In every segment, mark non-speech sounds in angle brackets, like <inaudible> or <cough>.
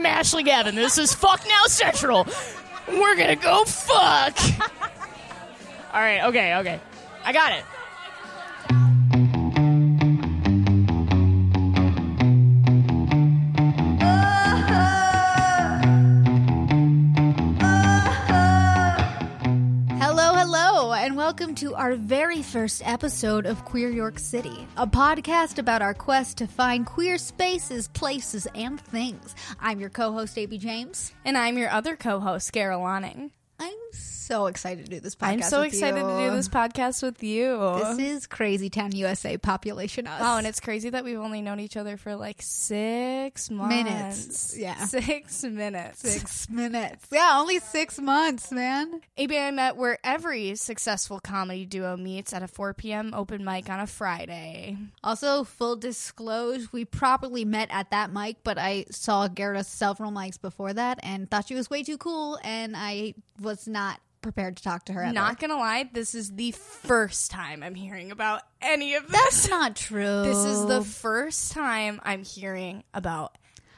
I'm Ashley Gavin. This is Fuck Now Central. We're gonna go fuck. <laughs> All right, okay, okay. I got it. Welcome to our very first episode of Queer York City, a podcast about our quest to find queer spaces, places, and things. I'm your co host, AB James. And I'm your other co-host, Gara Lonning. I'm so excited to do this podcast. I'm so excited you. to do this podcast with you. This is Crazy Town USA population us. Oh, and it's crazy that we've only known each other for like six months. Minutes, yeah. <laughs> Six minutes. six minutes. Yeah, only six months, man. AB and I met where every successful comedy duo meets at a 4 p.m. open mic on a Friday. Also, full disclose, we properly met at that mic, but I saw Gara several mics before that and thought she was way too cool, and I was not prepared to talk to her. Ever. Not gonna lie, this is the first time I'm hearing about any of this. That's not true. This is the first time I'm hearing about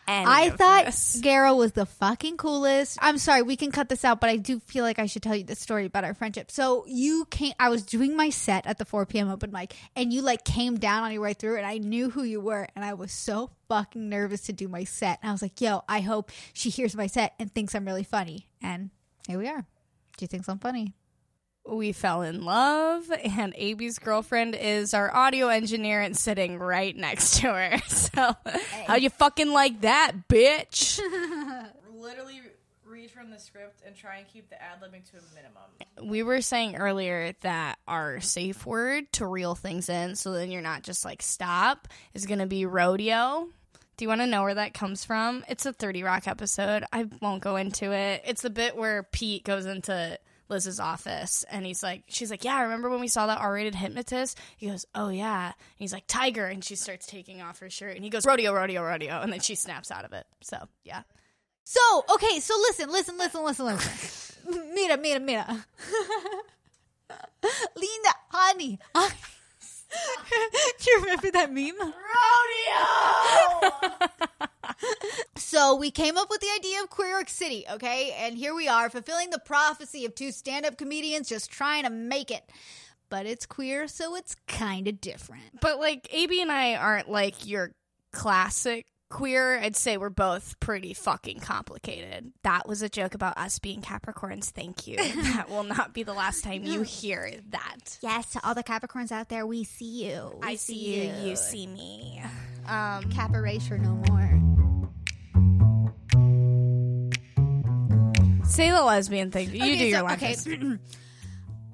any I thought this. Gara was the fucking coolest. I'm sorry, we can cut this out, but I do feel like I should tell you the story about our friendship. So you came, I was doing my set at the 4 p.m. open mic, and you like came down on your way through, and I knew who you were, and I was so fucking nervous to do my set. And I was like, yo, I hope she hears my set and thinks I'm really funny. And here we are. She thinks I'm funny. we fell in love, and AB's girlfriend is our audio engineer and sitting right next to her. <laughs> So, how you fucking like that, bitch? <laughs> literally read from the script and try and keep the ad libbing to a minimum. we were saying earlier that our safe word to reel things in, so then you're not just like stop, is gonna be rodeo. Do you want to know where that comes from? It's a 30 Rock episode. I won't go into it. It's the bit where Pete goes into Liz's office and he's like, she's like, yeah, remember when we saw that R-rated hypnotist? He goes, oh yeah. And he's like, tiger, and she starts taking off her shirt, and he goes, rodeo, rodeo, rodeo, and then she snaps out of it. So yeah, So, okay, so listen, listen, listen, listen, listen. <laughs> mira, mira, mira. <laughs> Linda, honey. Do you remember that meme? Rodeo! <laughs> so we came up with the idea of Queer York City, okay? And here we are, fulfilling the prophecy of two stand-up comedians just trying to make it. But it's queer, so it's kind of different. but like AB and I aren't like your classic queer. I'd say we're both pretty fucking complicated. That was a joke about us being Capricorns. Thank you. <laughs> that will not be the last time you hear that. Yes, to all the Capricorns out there, we see you. We I see you, you see me. Um, Cap erasure no more. say the lesbian thing. You Okay, do your so- line okay. <clears throat>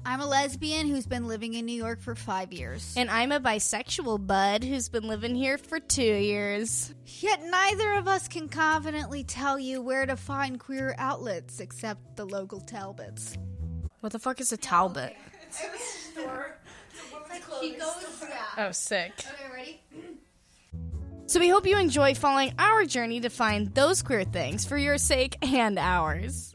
first. I'm a lesbian who's been living in New York for five years. And I'm a bisexual bud who's been living here for two years. Yet neither of us can confidently tell you where to find queer outlets except the local Talbots. What the fuck is a Talbot? She goes, yeah. Oh, sick. Okay, ready? So we hope you enjoy following our journey to find those queer things for your sake and ours.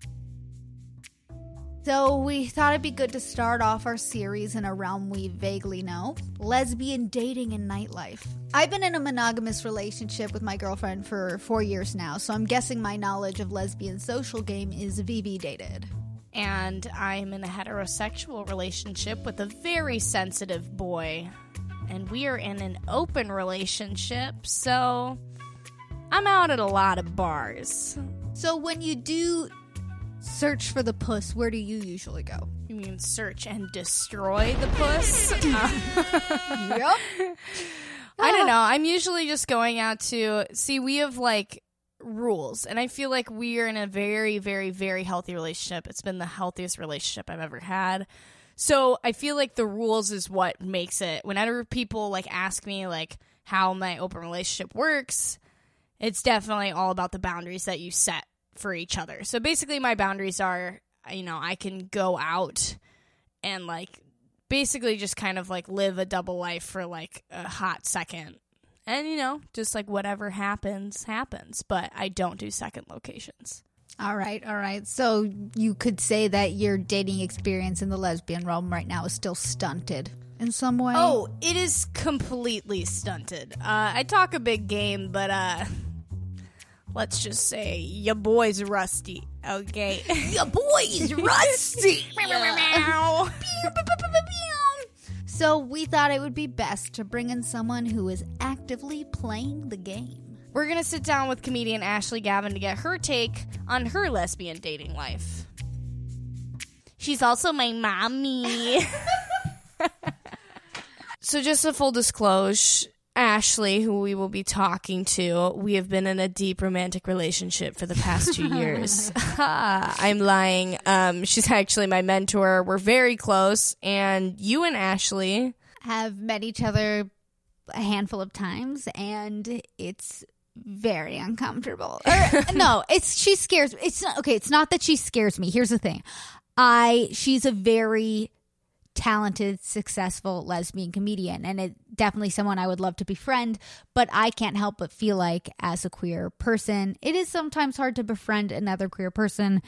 So we thought it'd be good to start off our series in a realm we vaguely know lesbian dating and nightlife. I've been in a monogamous relationship with my girlfriend for four years now, so I'm guessing my knowledge of lesbian social game is VV dated. And I'm in a heterosexual relationship with a very sensitive boy. And we are in an open relationship, so I'm out at a lot of bars. So when you do search for the puss, where do you usually go? You mean search and destroy the puss? <laughs> Uh, Yep. I don't know. I'm usually just going out to see. We have like rules, and I feel like we are in a very, very, very healthy relationship. It's been the healthiest relationship I've ever had. So I feel like the rules is what makes it. Whenever people like ask me like how my open relationship works, it's definitely all about the boundaries that you set for each other. So basically, my boundaries are, you know, I can go out and like basically just kind of like live a double life for like a hot second. And you know, just like whatever happens, happens. But I don't do second locations. All right, all right. So you could say that your dating experience in the lesbian realm right now is still stunted in some way. Oh, it is completely stunted. Uh, I talk a big game, but uh, let's just say your boy's rusty. Okay. <laughs> Your boy's rusty. <laughs> <laughs> so we thought it would be best to bring in someone who is actively playing the game. We're gonna sit down with comedian Ashley Gavin to get her take on her lesbian dating life. She's also my mommy. so, just a full disclosure Ashley, who we will be talking to, we have been in a deep romantic relationship for the past two <laughs> years. <laughs> I'm lying. Um, she's actually my mentor. We're very close. And you and Ashley Have met each other a handful of times, and it's very uncomfortable. Or, <laughs> no, it's she scares. It's not okay. It's not that she scares me. Here's the thing. I she's a very talented, successful lesbian comedian, and it definitely someone I would love to befriend. But I can't help but feel like, as a queer person, it is sometimes hard to befriend another queer person,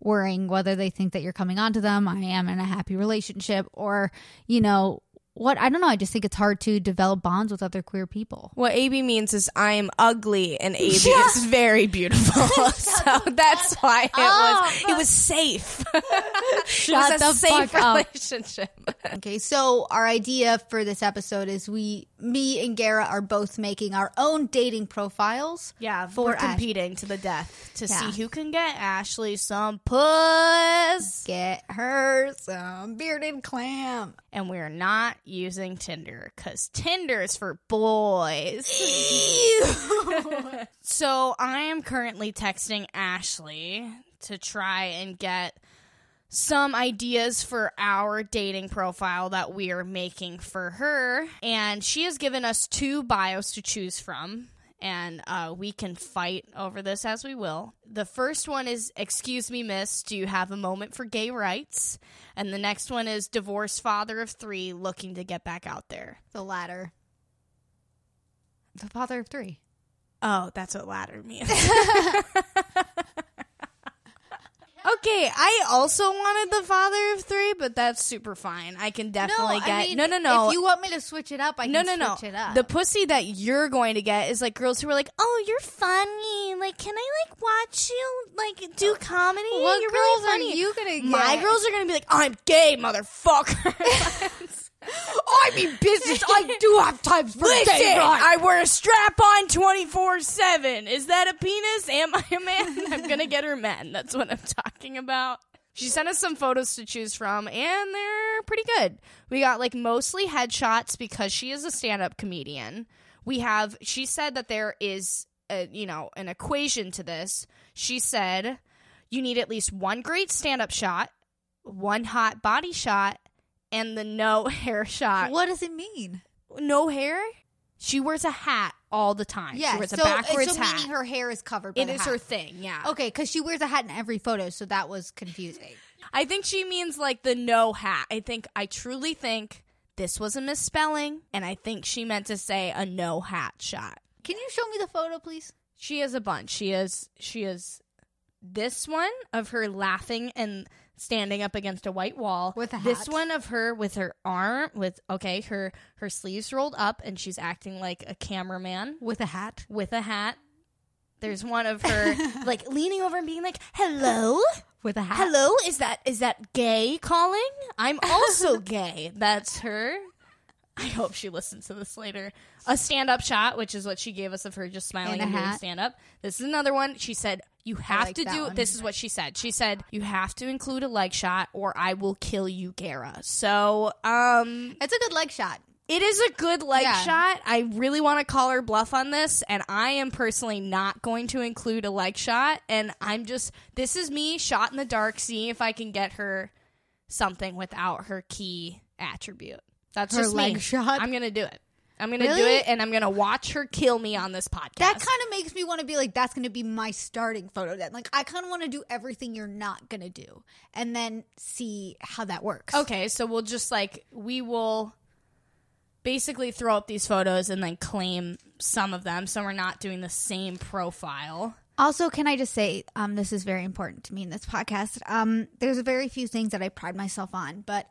worrying whether they think that you're coming on to them. I am in a happy relationship, or you know. What I don't know. I just think it's hard to develop bonds with other queer people. What AB means is I am ugly and AB <laughs> is very beautiful. <laughs> so that's why it oh, was it was safe. <laughs> it was the a safe fuck up. relationship. Okay, so our idea for this episode is we, me and Gara, are both making our own dating profiles. Yeah, For we're Ash- competing to the death to Yeah. see who can get Ashley some puss. Get her some bearded clam. And we're not using Tinder because Tinder is for boys. <laughs> so I am currently texting Ashley to try and get some ideas for our dating profile that we are making for her. And she has given us two bios to choose from. And uh, we can fight over this as we will. The first one is Excuse me, miss, do you have a moment for gay rights? And the next one is Divorced father of three looking to get back out there. The latter. The father of three. Oh, that's what ladder means. <laughs> <laughs> okay, I also wanted the father of three, but that's super fine. I can definitely I get. mean, no, no, no. If you want me to switch it up, I no, can no, no. switch it up. The pussy that you're going to get is like girls who are like, "Oh, you're funny. Like, can I like watch you like do comedy? what you're girls really are funny." you gonna My girls are gonna be like, "I'm gay, motherfucker." <laughs> <laughs> <laughs> I mean, business. I do have times for Listen, I wear a strap on 24 7. Is that a penis? Am I a man? <laughs> I'm going to get her men. That's what I'm talking about. She sent us some photos to choose from, and they're pretty good. We got like mostly headshots because she is a stand up comedian. We have, she said that there is, a, you know, an equation to this. She said you need at least one great stand up shot, one hot body shot, and the no <laughs> hair shot What does it mean? no hair. She wears a hat all the time. Yeah, she wears so, a backwards so hat. meaning her hair is covered. By it is hat. her thing. Yeah. Okay, because she wears a hat in every photo, so that was confusing. I think she means like the no hat. I think I truly think this was a misspelling, and I think she meant to say a no hat shot. Can you show me the photo, please? She has a bunch. She is she is this one of her laughing and standing up against a white wall With a This one of her with her arm with okay her her sleeves rolled up and she's acting like a cameraman. With a hat. with a hat. There's one of her <laughs> like leaning over and being like, "Hello, With a hat. hello, is that is that gay calling? I'm also <laughs> gay." That's her. I hope she listens to this later. A stand-up shot, which is what she gave us of her just smiling And and doing stand-up. This is another one. She said, "You have like to do." one. This is what she said. She said, "You have to include a leg shot, or I will kill you, Gara." So, um, It's a good leg shot. it is a good leg Yeah. shot. I really want to call her bluff on this, and I am personally not going to include a leg shot. And I'm just, this is me shot in the dark, seeing if I can get her something without her key attribute. That's Her just leg me. shot? I'm gonna do it. I'm gonna do it, and I'm gonna watch her kill me on this podcast. That kind of makes me want to be like, that's going to be my starting photo. Then, like, I kind of want to do everything you're not going to do, and then see how that works. okay, so we'll just like we will basically throw up these photos and then claim some of them, so we're not doing the same profile. Also, can I just say, um, this is very important to me in this podcast. Um, there's a very few things that I pride myself on, but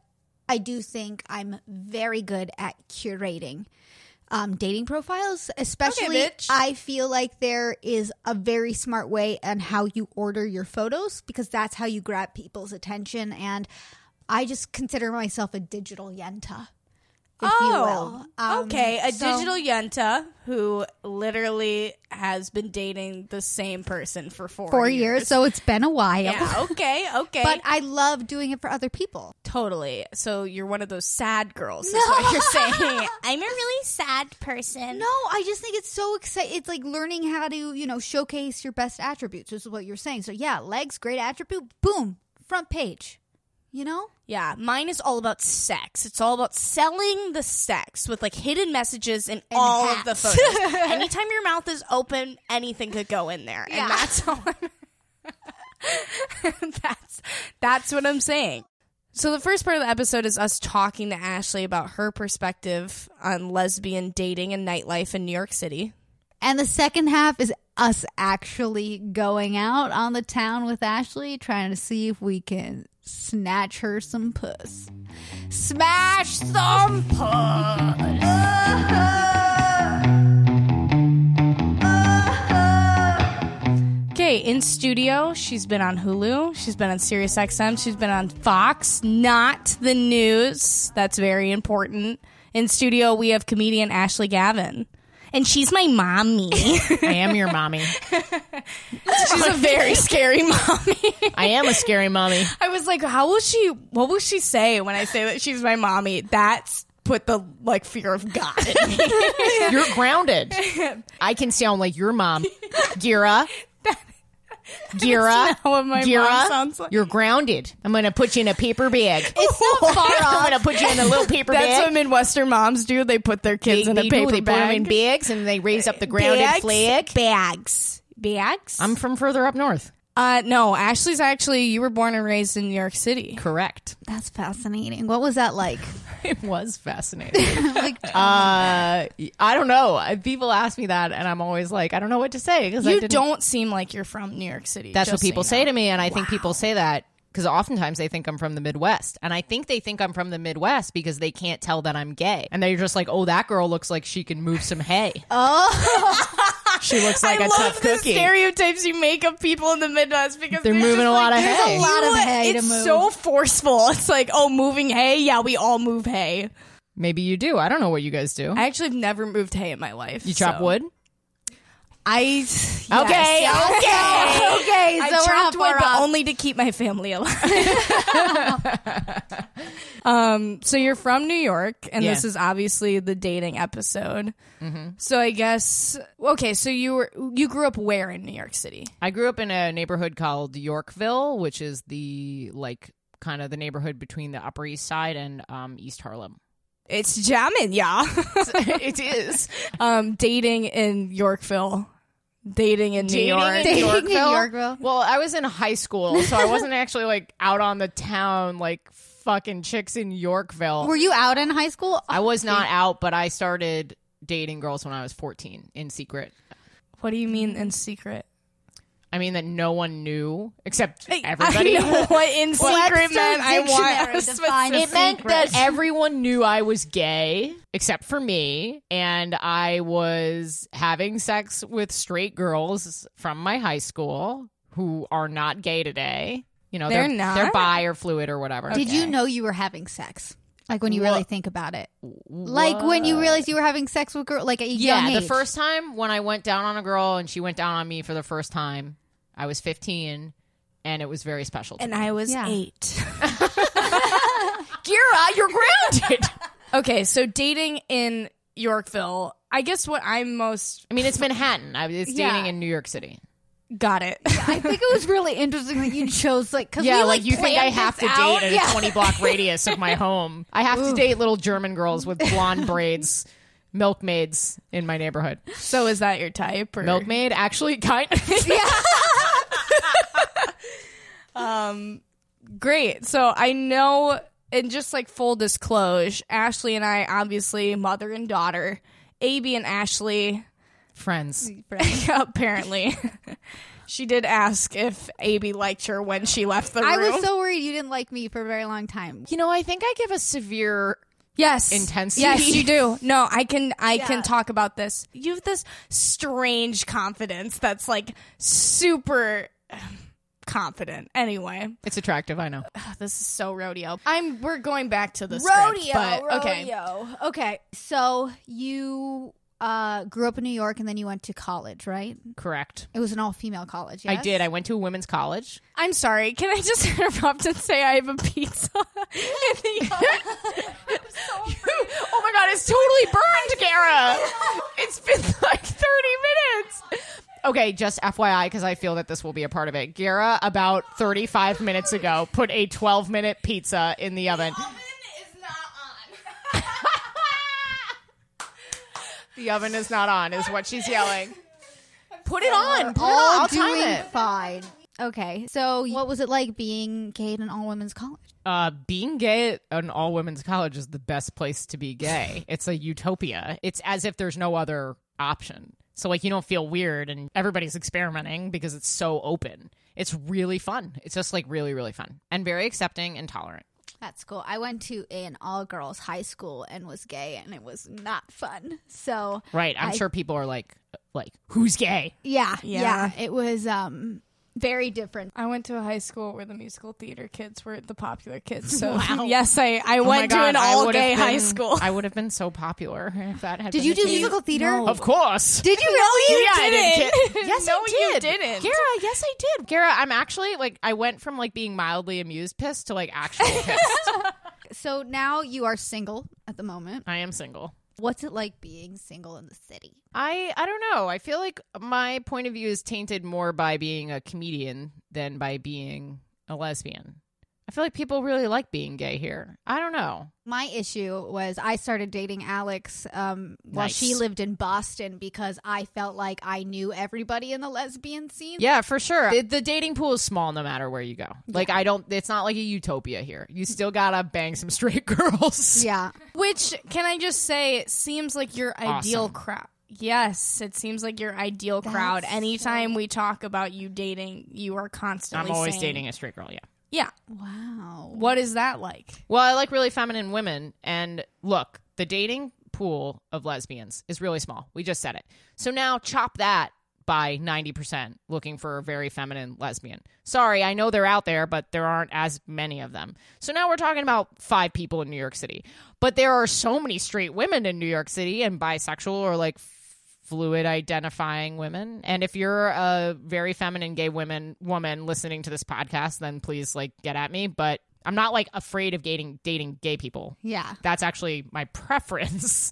I do think I'm very good at curating. um, dating profiles. Especially, bitch. I feel like there is a very smart way on how you order your photos because that's how you grab people's attention. And I just consider myself a digital yenta, if you will. Um, Oh, okay. A so- digital yenta who literally has been dating the same person for four, four years, so it's been a while. Yeah. Okay. Okay. But I love doing it for other people. totally. So you're one of those sad girls. Is what you're saying. <laughs> I'm a really sad person. No, I just think it's so exciting. It's like learning how to, you know, showcase your best attributes, which is what you're saying. So, yeah, legs, great attribute. Boom, front page. You know? Yeah, mine is all about sex. It's all about selling the sex with like hidden messages in all of the photos. <laughs> Anytime your mouth is open, anything could go in there, Yeah. and that's all. I'm <laughs> that's that's what I'm saying. So the first part of the episode is us talking to Ashley about her perspective on lesbian dating and nightlife in New York City. And the second half is us actually going out on the town with Ashley, trying to see if we can snatch her some puss. Smash some puss! Okay, in studio, she's been on Hulu, she's been on SiriusXM, she's been on Fox, not the news. That's very important. In studio, we have comedian Ashley Gavin. And she's my mommy. I am your mommy. <laughs> she's a very scary mommy. I am a scary mommy. I was like, how will she, what will she say when I say that she's my mommy? That's put the like fear of God in me. You're grounded. <laughs> I can sound like your mom. Gira. Gira. <laughs> what my Gira. mom sounds like. You're grounded. I'm going to put you in a paper bag. <laughs> It's not far <laughs> I'm going to put you in a little paper That's bag. what Midwestern moms do. They put their kids they, in a paper do. They put them bag. in bags and they raise up the grounded Bags? flag. Bags. Bags? I'm from further up north. Uh, no, Ashley's actually, you were born and raised in New York City. Correct. That's fascinating. What was that like? <laughs> It was fascinating. <laughs> like uh, I don't know. People ask me that, and I'm always like, I don't know what to say because You didn't. don't seem like you're from New York City. That's what just so people you say to me, and I think people say that because oftentimes they think I'm from the Midwest, and I think they think I'm from the Midwest because they can't tell that I'm gay, and they're just like, "Oh, that girl looks like she can move some hay. <laughs> oh, She looks like I a love tough the cookie." stereots you make of people in the Midwest because They're they're moving just a lot like, of hay. a lot of You- hay to It's move. so forceful. It's like, oh, moving hay. Yeah, we all move hay. Maybe you do. I don't know what you guys do. I actually have never moved hay in my life. you chop so- wood. I yes, Okay, yes. okay. okay. I So we're chopped not wood, but off. only to keep my family alive. <laughs> um, so you're from New York, and Yeah. this is obviously the dating episode. So I guess okay. So you were you grew up where in New York City? I grew up in a neighborhood called Yorkville, which is the like kind of the neighborhood between the Upper East Side and um, East Harlem. It's jamming, yeah. it is. <laughs> um, dating in Yorkville, dating in New York. in Dating in Yorkville? Yorkville? Well, I was in high school, so I wasn't actually like out on the town like fucking chicks in Yorkville. Were you out in high school? I was not out, but I started dating girls when I was 14 in secret. what do you mean in secret? I mean that no one knew except I everybody. know <laughs> what in secret meant. I want <laughs> It meant that everyone knew I was gay except for me, and I was having sex with straight girls from my high school who are not gay today. You know, They're they're not? They're bi or fluid or whatever. Did you know you were having sex? Like when you What? really think about it, like when you realized you were having sex with girl, like at a Yeah, the age. first time when I went down on a girl and she went down on me for the first time, I was 15, and it was very special. To and me. I was Yeah. eight. <laughs> Gira, you're grounded. okay, so dating in Yorkville. I guess what I'm most I mean, it's Manhattan. I was Yeah. dating in New York City. got it. I think it was really interesting that you chose like because Yeah, we, like, like you think I planned have to this date in at Yeah. a 20 block radius of my home. I have to date little German girls with blonde braids, milkmaids in my neighborhood. so is that your type? Or? Milkmaid, actually, kind of. Um, great. So I know, and just like full disclosure, Ashley and I, obviously mother and daughter. AB and Ashley, Friends. <laughs> apparently, <laughs> she did ask if AB liked her when she left the room. I was so worried you didn't like me for a very long time. You know, I think I give a severe Yes. intensity. Yes, you do. <laughs> No, I can I Yeah. can talk about this. You have this strange confidence that's like super confident. Anyway, It's attractive, I know. this is so rodeo. I'm we're going back to the rodeo, script, but okay. rodeo. Okay, so you uh, grew up in New York and then you went to college, right? Correct. It was an all-female college. I did. I went to a women's college. I'm sorry. Can I just <laughs> interrupt and say I have a pizza <laughs> in the <laughs> oven? oh my god, it's totally burned, Gara. it's been like 30 minutes. Okay, just FYI, because I feel that this will be a part of it. Gara, about 35 minutes ago, put a 12 minute pizza in the oven. The oven is not on. The oven is not on, is what she's yelling. Put it on. Put it on. all I'll time doing it. fine. Okay, so what was it like being gay in an all-women's college? Uh, being gay at an all women's college is the best place to be gay. It's a utopia. It's as if there's no other option. So like you don't feel weird and everybody's experimenting because it's so open. It's really fun. It's just like really really fun and very accepting and tolerant. That's cool. I went to an all-girls high school and was gay, and it was not fun. So Right. I'm I- sure people are like like who's gay? yeah, Yeah. yeah, it was um very different. I went to a high school where the musical theater kids were the popular kids. So <laughs> Wow. <laughs> yes, I, I Oh my went to an all would have gay high school. I would have been so popular if that had Did been you the do case. musical theater? Of course. Did you really? Yeah, I did. didn't. Ki- <laughs> Yes, No, I you did. didn't. Gara, yes, I did. Gara, I'm actually like I went from like being mildly amused pissed to like actually pissed. So now you are single at the moment. I am single. What's it like being single in the city? I I don't know. I feel like my point of view is tainted more by being a comedian than by being a lesbian. I feel like people really like being gay here. I don't know. My issue was I started dating Alex um, while Nice. she lived in Boston because I felt like I knew everybody in the lesbian scene. Yeah, for sure. The, the dating pool is small no matter where you go. Like I don't it's not like a utopia here. You still got to bang some straight <laughs> girls. Yeah. Which can I just say it seems like your ideal Awesome. crowd. Yes, it seems like your ideal crowd. That's Anytime we talk about you dating, you are constantly I'm always saying- dating a straight girl, yeah. Yeah. Wow. What is that like? Well, I like really feminine women. And look, the dating pool of lesbians is really small. We just said it. So now chop that by 90% looking for a very feminine lesbian. Sorry, I know they're out there, but there aren't as many of them. So now we're talking about five people in New York City. But there are so many straight women in New York City and bisexual or like fluid identifying women. And if you're a very feminine gay woman woman listening to this podcast, then please like get at me. But I'm not like afraid of dating dating gay people. Yeah. That's actually my <laughs> preference.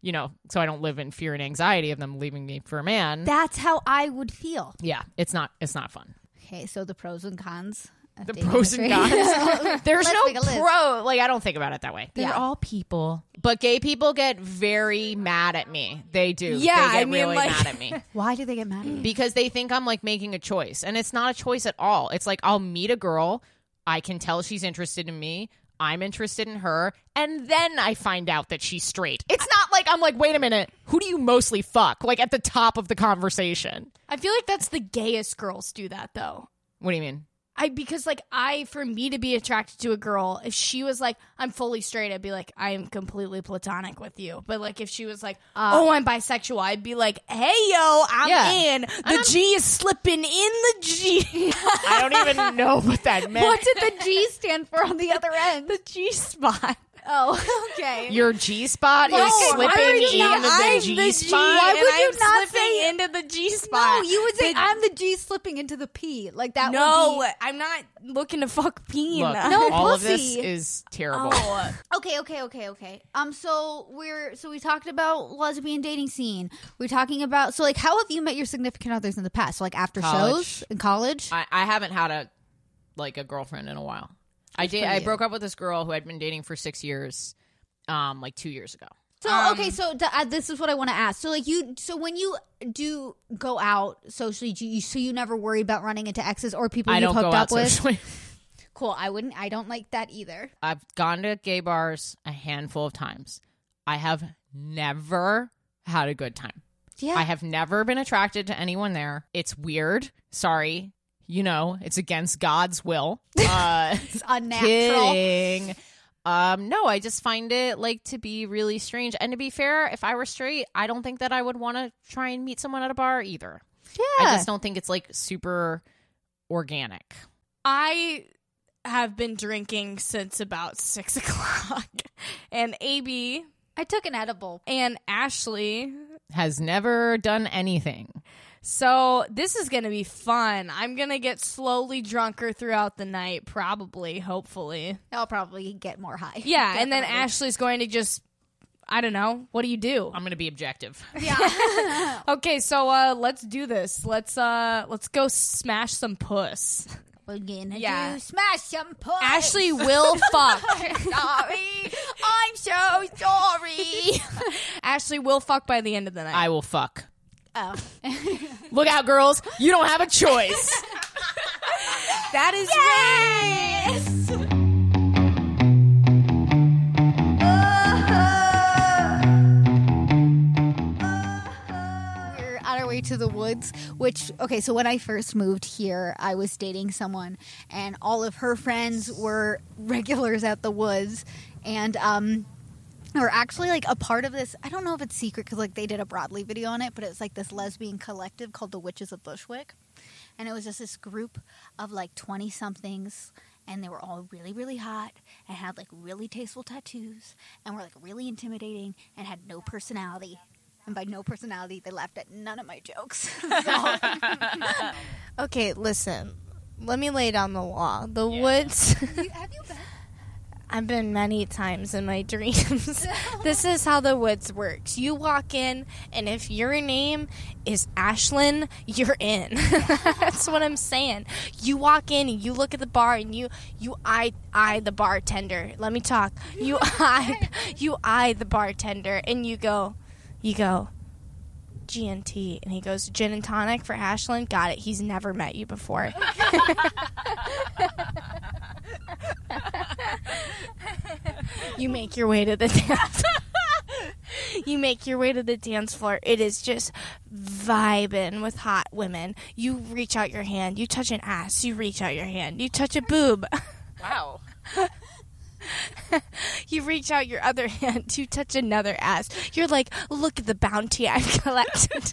You know, so I don't live in fear and anxiety of them leaving me for a man. That's how I would feel. yeah, it's not it's not fun. Okay, so the pros and cons. Of The dating pros and straight- cons. <laughs> <laughs> There's Let's no make a list. pro. Like I don't think about it that way. They're Yeah. all people, but gay people get very mad at me. They do. Yeah, they get I mean, really like- mad at me. <laughs> Why do they get mad at you? because they think I'm like making a choice. And it's not a choice at all. It's like I'll meet a girl, I can tell she's interested in me, I'm interested in her, and then I find out that she's straight. It's not like I'm like, wait a minute, who do you mostly fuck? Like at the top of the conversation. I feel like that's the gayest girls do that though. What do you mean? I because like I for me to be attracted to a girl, if she was like I'm fully straight, I'd be like I am completely platonic with you. But like if she was like uh, oh I'm bisexual, I'd be like hey yo I'm Yeah. in. The G is slipping in the G. <laughs> I don't even know what that meant. What did the G stand for on the <laughs> other end? the G spot. Oh, <laughs> okay. Your G spot No, is slipping are you into not- the I'm G the spot. Why and would you I'm not say- into the G spot? no, you would say The- I'm the G slipping into the P. Like that no, would be I'm not looking to fuck P. Look, No, all of this pussy. is terrible. Oh. <laughs> Okay, okay, okay, okay. Um, so we're so we talked about lesbian dating scene. We're talking about so like how have you met your significant others in the past? So, like after College. shows in college. I, I haven't had a like a girlfriend in a while. I did. I broke up with this girl who I'd been dating for six years, um, like two years ago. So Um, okay, so th- uh, this is what I want to ask. So like you, so when you do go out socially, do you so you never worry about running into exes or people I you've hooked go up out with? socially. <laughs> <laughs> Cool. I wouldn't. I don't like that either. I've gone to gay bars a handful of times. I have never had a good time. Yeah. I have never been attracted to anyone there. It's weird. Sorry. You know, it's against God's will. Uh, <laughs> it's unnatural. kidding. Um, no, I just find it like to be really strange. And to be fair, if I were straight, I don't think that I would want to try and meet someone at a bar either. Yeah. I just don't think it's like super organic. I have been drinking since about six <laughs> o'clock, and AB I took an edible. and Ashley. Has never done anything. So this is gonna be fun. I'm gonna get slowly drunker throughout the night, probably, hopefully. I'll probably get more high. Yeah, and then Ashley's going to just. I don't know. What do you do? I'm going to be objective. Yeah. <laughs> okay, so uh let's do this. Let's uh let's go smash some puss. We're gonna Yeah. do smash some puss. Ashley will <laughs> fuck. sorry. I'm so sorry. <laughs> Ashley will fuck by the end of the night. I will fuck. Oh. <laughs> Look out, girls. You don't have a choice. <laughs> that is right. We're on our way to the woods, which, okay, so when I first moved here, I was dating someone, and all of her friends were regulars at the woods, and, um, or actually like a part of this i don't know if it's secret because like they did a broadly video on it but it's like this lesbian collective called the witches of bushwick and it was just this group of like 20 somethings and they were all really really hot and had like really tasteful tattoos and were like really intimidating and had no personality and by no personality they laughed at none of my jokes <laughs> <laughs> Okay, listen. Let me lay down the law. The woods. have you been I've been many times in my <laughs> dreams. <laughs> this is how the woods works. You walk in, and if your name is Ashlyn, you're in. <laughs> That's what I'm saying. You walk in and you look at the bar and you you eye eye the bartender. Let me talk. You eye you eye the bartender and you go you go GNT and he goes gin and tonic for Ashlyn. Got it. He's never met you before. <laughs> you make your way to the dance. you make your way to the dance floor. It is just vibing with hot women. You reach out your hand. You touch an ass. You reach out your hand. You touch a boob. wow. <laughs> <laughs> you reach out your other <laughs> hand. to touch another ass. You're like, look at the bounty I've <laughs> collected.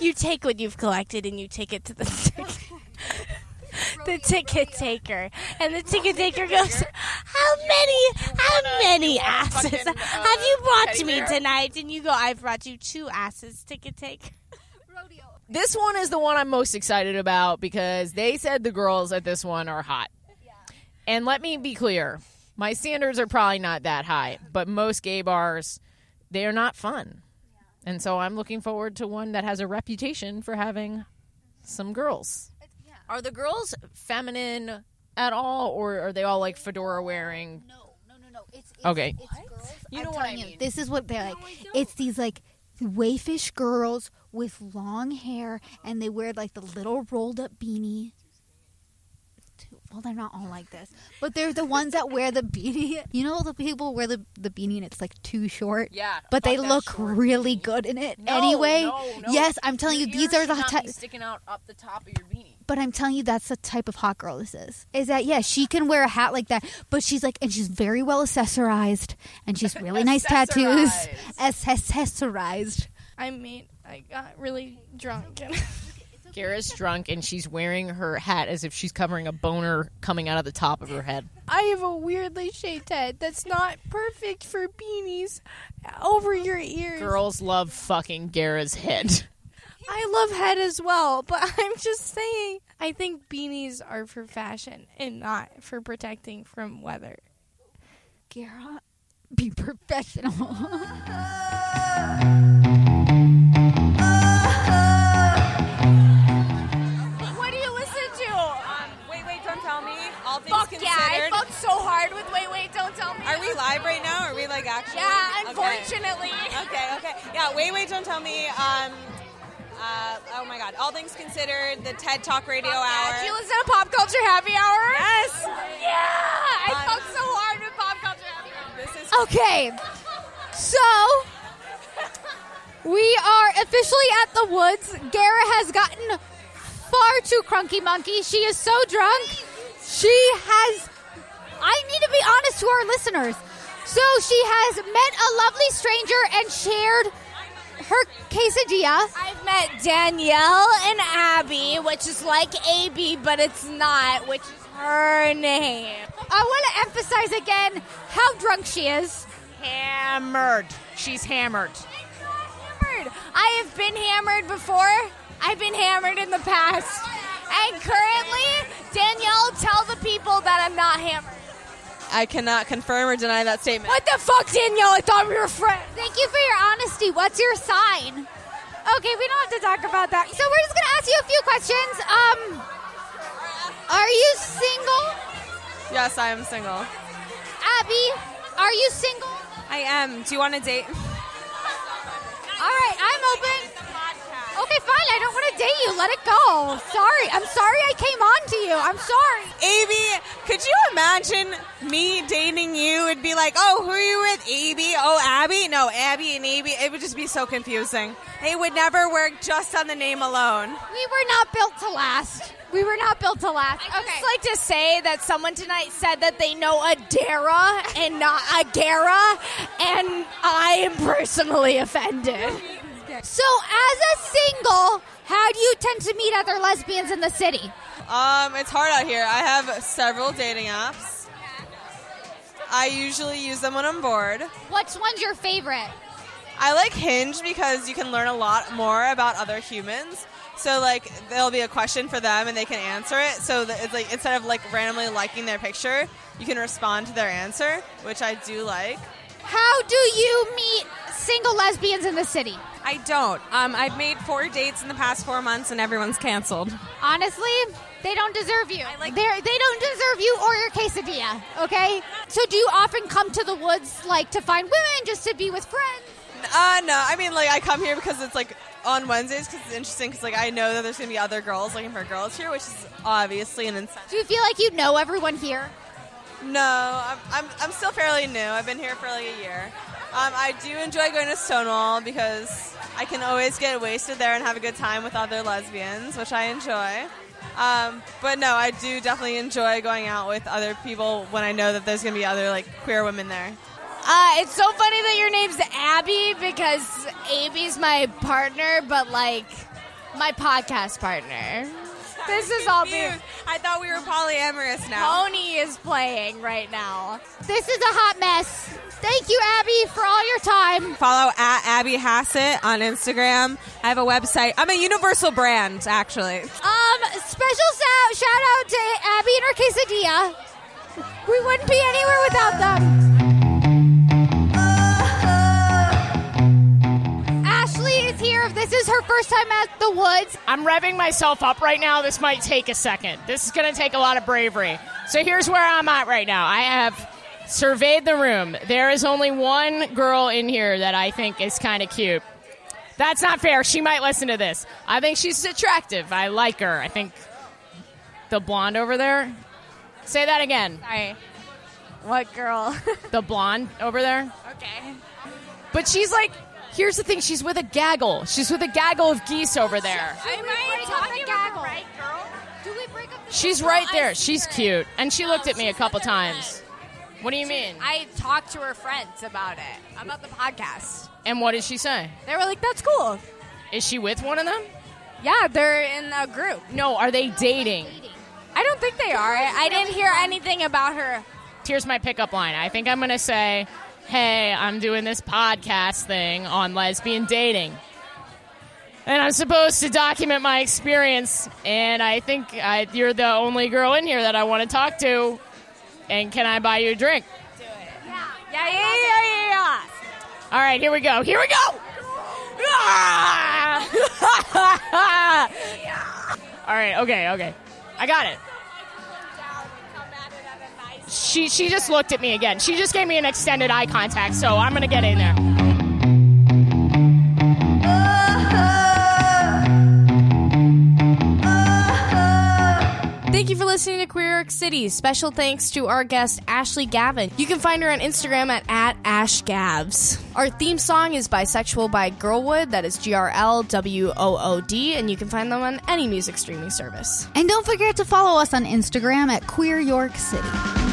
you take what you've collected and you take it to the the ticket taker, and the ticket taker goes, "How many, how many asses fucking, uh, have you brought to me bear?" tonight?" And you go, "I've brought you two asses, ticket taker." rodeo This one is the one I'm most excited about because they said the girls at this one are hot. And let me be clear, my standards are probably not that high, but most gay bars, they are not fun. And so I'm looking forward to one that has a reputation for having some girls. Are the girls feminine at all, or are they all like fedora wearing? no no no no it's, it's Okay. it's girls You I'm know what telling I you, mean. this is what they're like it's these like wayfish girls with long hair and they wear like the little rolled up beanie well they're not all like this but they're the ones that wear the beanie <laughs> you know the people wear the, the beanie and it's like too short Yeah, but they look really beanie. good in it No, anyway no, no. yes i'm telling you these are the should not type be sticking out up the top of your beanie. but I'm telling you, that's the type of hot girl this is. Is that yeah, she can wear a hat like that, but she's like, and she's very well accessorized, and she's <laughs> really nice tattoos, <laughs> accessorized. I mean, I got really drunk. And Gara's drunk and she's wearing her hat as if she's covering a boner coming out of the top of her head. I have a weirdly shaped head that's not perfect for beanies over your ears. Girls love fucking Gara's head. I love head as well, but <laughs> I'm just saying. I think beanies are for fashion and not for protecting from weather. Gara, be professional. <laughs> Fuck yeah, I considered. fucked so hard with Wait Wait, Don't Tell Me. Are we live right now? Are we like actually? Yeah, unfortunately. Okay, okay. okay. Yeah, wait, wait, don't tell me. Um, uh, oh my God. All things considered, the TED Talk Radio Hour. Do you listen to Pop Culture Happy Hour? yes. Yeah! I Um, fucked so hard with Pop Culture Happy Hour. This is. okay, so we are officially at the woods. Gara has gotten far too crunky monkey. She is so drunk. She has. I need to be honest to our listeners. So she has met a lovely stranger and shared her quesadilla. I've met Danielle and Abby, which is like AB, but it's not, which is her name. I want to emphasize again how drunk she is. Hammered. She's hammered. Hammered. I have been hammered before. I've been hammered in the past. And currently, I'm not hammered. I cannot confirm or deny that statement. What the fuck, Danielle? I thought we were friends. Thank you for your honesty. What's your sign? Okay, we don't have to talk about that. So we're just gonna ask you a few questions. Um, are you single, Yes, I am single. Abby? Are you single? I am. Do you want to date? All right, I'm open. Okay, fine. I don't want to date you. Let it go. Sorry. I'm sorry I came on to you. I'm sorry. AB, could you imagine me dating you? It'd be like, oh, who are you with? AB? Oh, Abby? No, Abby and AB. It would just be so confusing. It would never work just on the name alone. We were not built to last. We were not built to last. I would just like to say that someone tonight said that they know Adara and not Agara, and I am personally offended. So, as a single, how do you tend to meet other lesbians in the city? Um, it's hard out here. I have several dating apps. I usually use them when I'm bored. Which one's your favorite? I like Hinge because you can learn a lot more about other humans. So like there'll be a question for them and they can answer it. So it's like instead of like randomly liking their picture, you can respond to their answer, which I do like. How do you meet single lesbians in the city? I don't. Um, I've made four dates in the past four months and everyone's canceled. Honestly, they don't deserve you. They're, they don't deserve you or your quesadilla. Okay. So, do you often come to the woods like to find women just to be with friends? Uh, no. I mean, like I come here because it's like on Wednesdays because it's interesting because like I know that there's gonna be other girls looking for girls here, which is obviously an incentive. Do you feel like you know everyone here? No, I'm, I'm, I'm still fairly new. I've been here for like a year. Um, I do enjoy going to Stonewall because I can always get wasted there and have a good time with other lesbians, which I enjoy. Um, but no, I do definitely enjoy going out with other people when I know that there's going to be other like queer women there. Uh, it's so funny that your name's Abby because Abby's my partner, but like my podcast partner. <laughs> This is all being. I thought we were polyamorous now. Pony is playing right now. This is a hot mess. Thank you, Abby, for all your time. Follow at Abby Hassett on Instagram. I have a website. I'm a universal brand, actually. Um, special shout out to Abby and her quesadilla. We wouldn't be anywhere without them. Is here. This is her first time at the woods. I'm revving myself up right now. This might take a second. This is going to take a lot of bravery. So here's where I'm at right now. I have surveyed the room. There is only one girl in here that I think is kind of cute. That's not fair. She might listen to this. I think she's attractive. I like her. I think the blonde over there. Say that again. Sorry. What girl? The blonde over there. <laughs> okay. But she's like, here's the thing. She's with a gaggle. She's with a gaggle of geese over there. Am I talking about the right girl? Do we break up She's right there. She's cute. And she oh, looked at me a couple times. What do you mean? I talked to her friends about it, about the podcast. And what did she say? They were like, "That's cool." Is she with one of them? Yeah, they're in a group. No, are they dating? I don't think they are. I didn't hear anything about her. Here's my pickup line. I think I'm going to say, hey, I'm doing this podcast thing on lesbian dating. And I'm supposed to document my experience. And I think I, you're the only girl in here that I want to talk to. And can I buy you a drink? Do it. Yeah, yeah, yeah, yeah, yeah. All right, here we go. Here we go. Ah! <laughs> All right, okay, okay. I got it. She she just looked at me again. She just gave me an extended eye contact, so I'm gonna get in there. Thank you for listening to Queer York City. Special thanks to our guest, Ashley Gavin. You can find her on Instagram at, at AshGavs. Our theme song is Bisexual by GRLwood. That is G R L W O O D, and you can find them on any music streaming service. And don't forget to follow us on Instagram at Queer York City.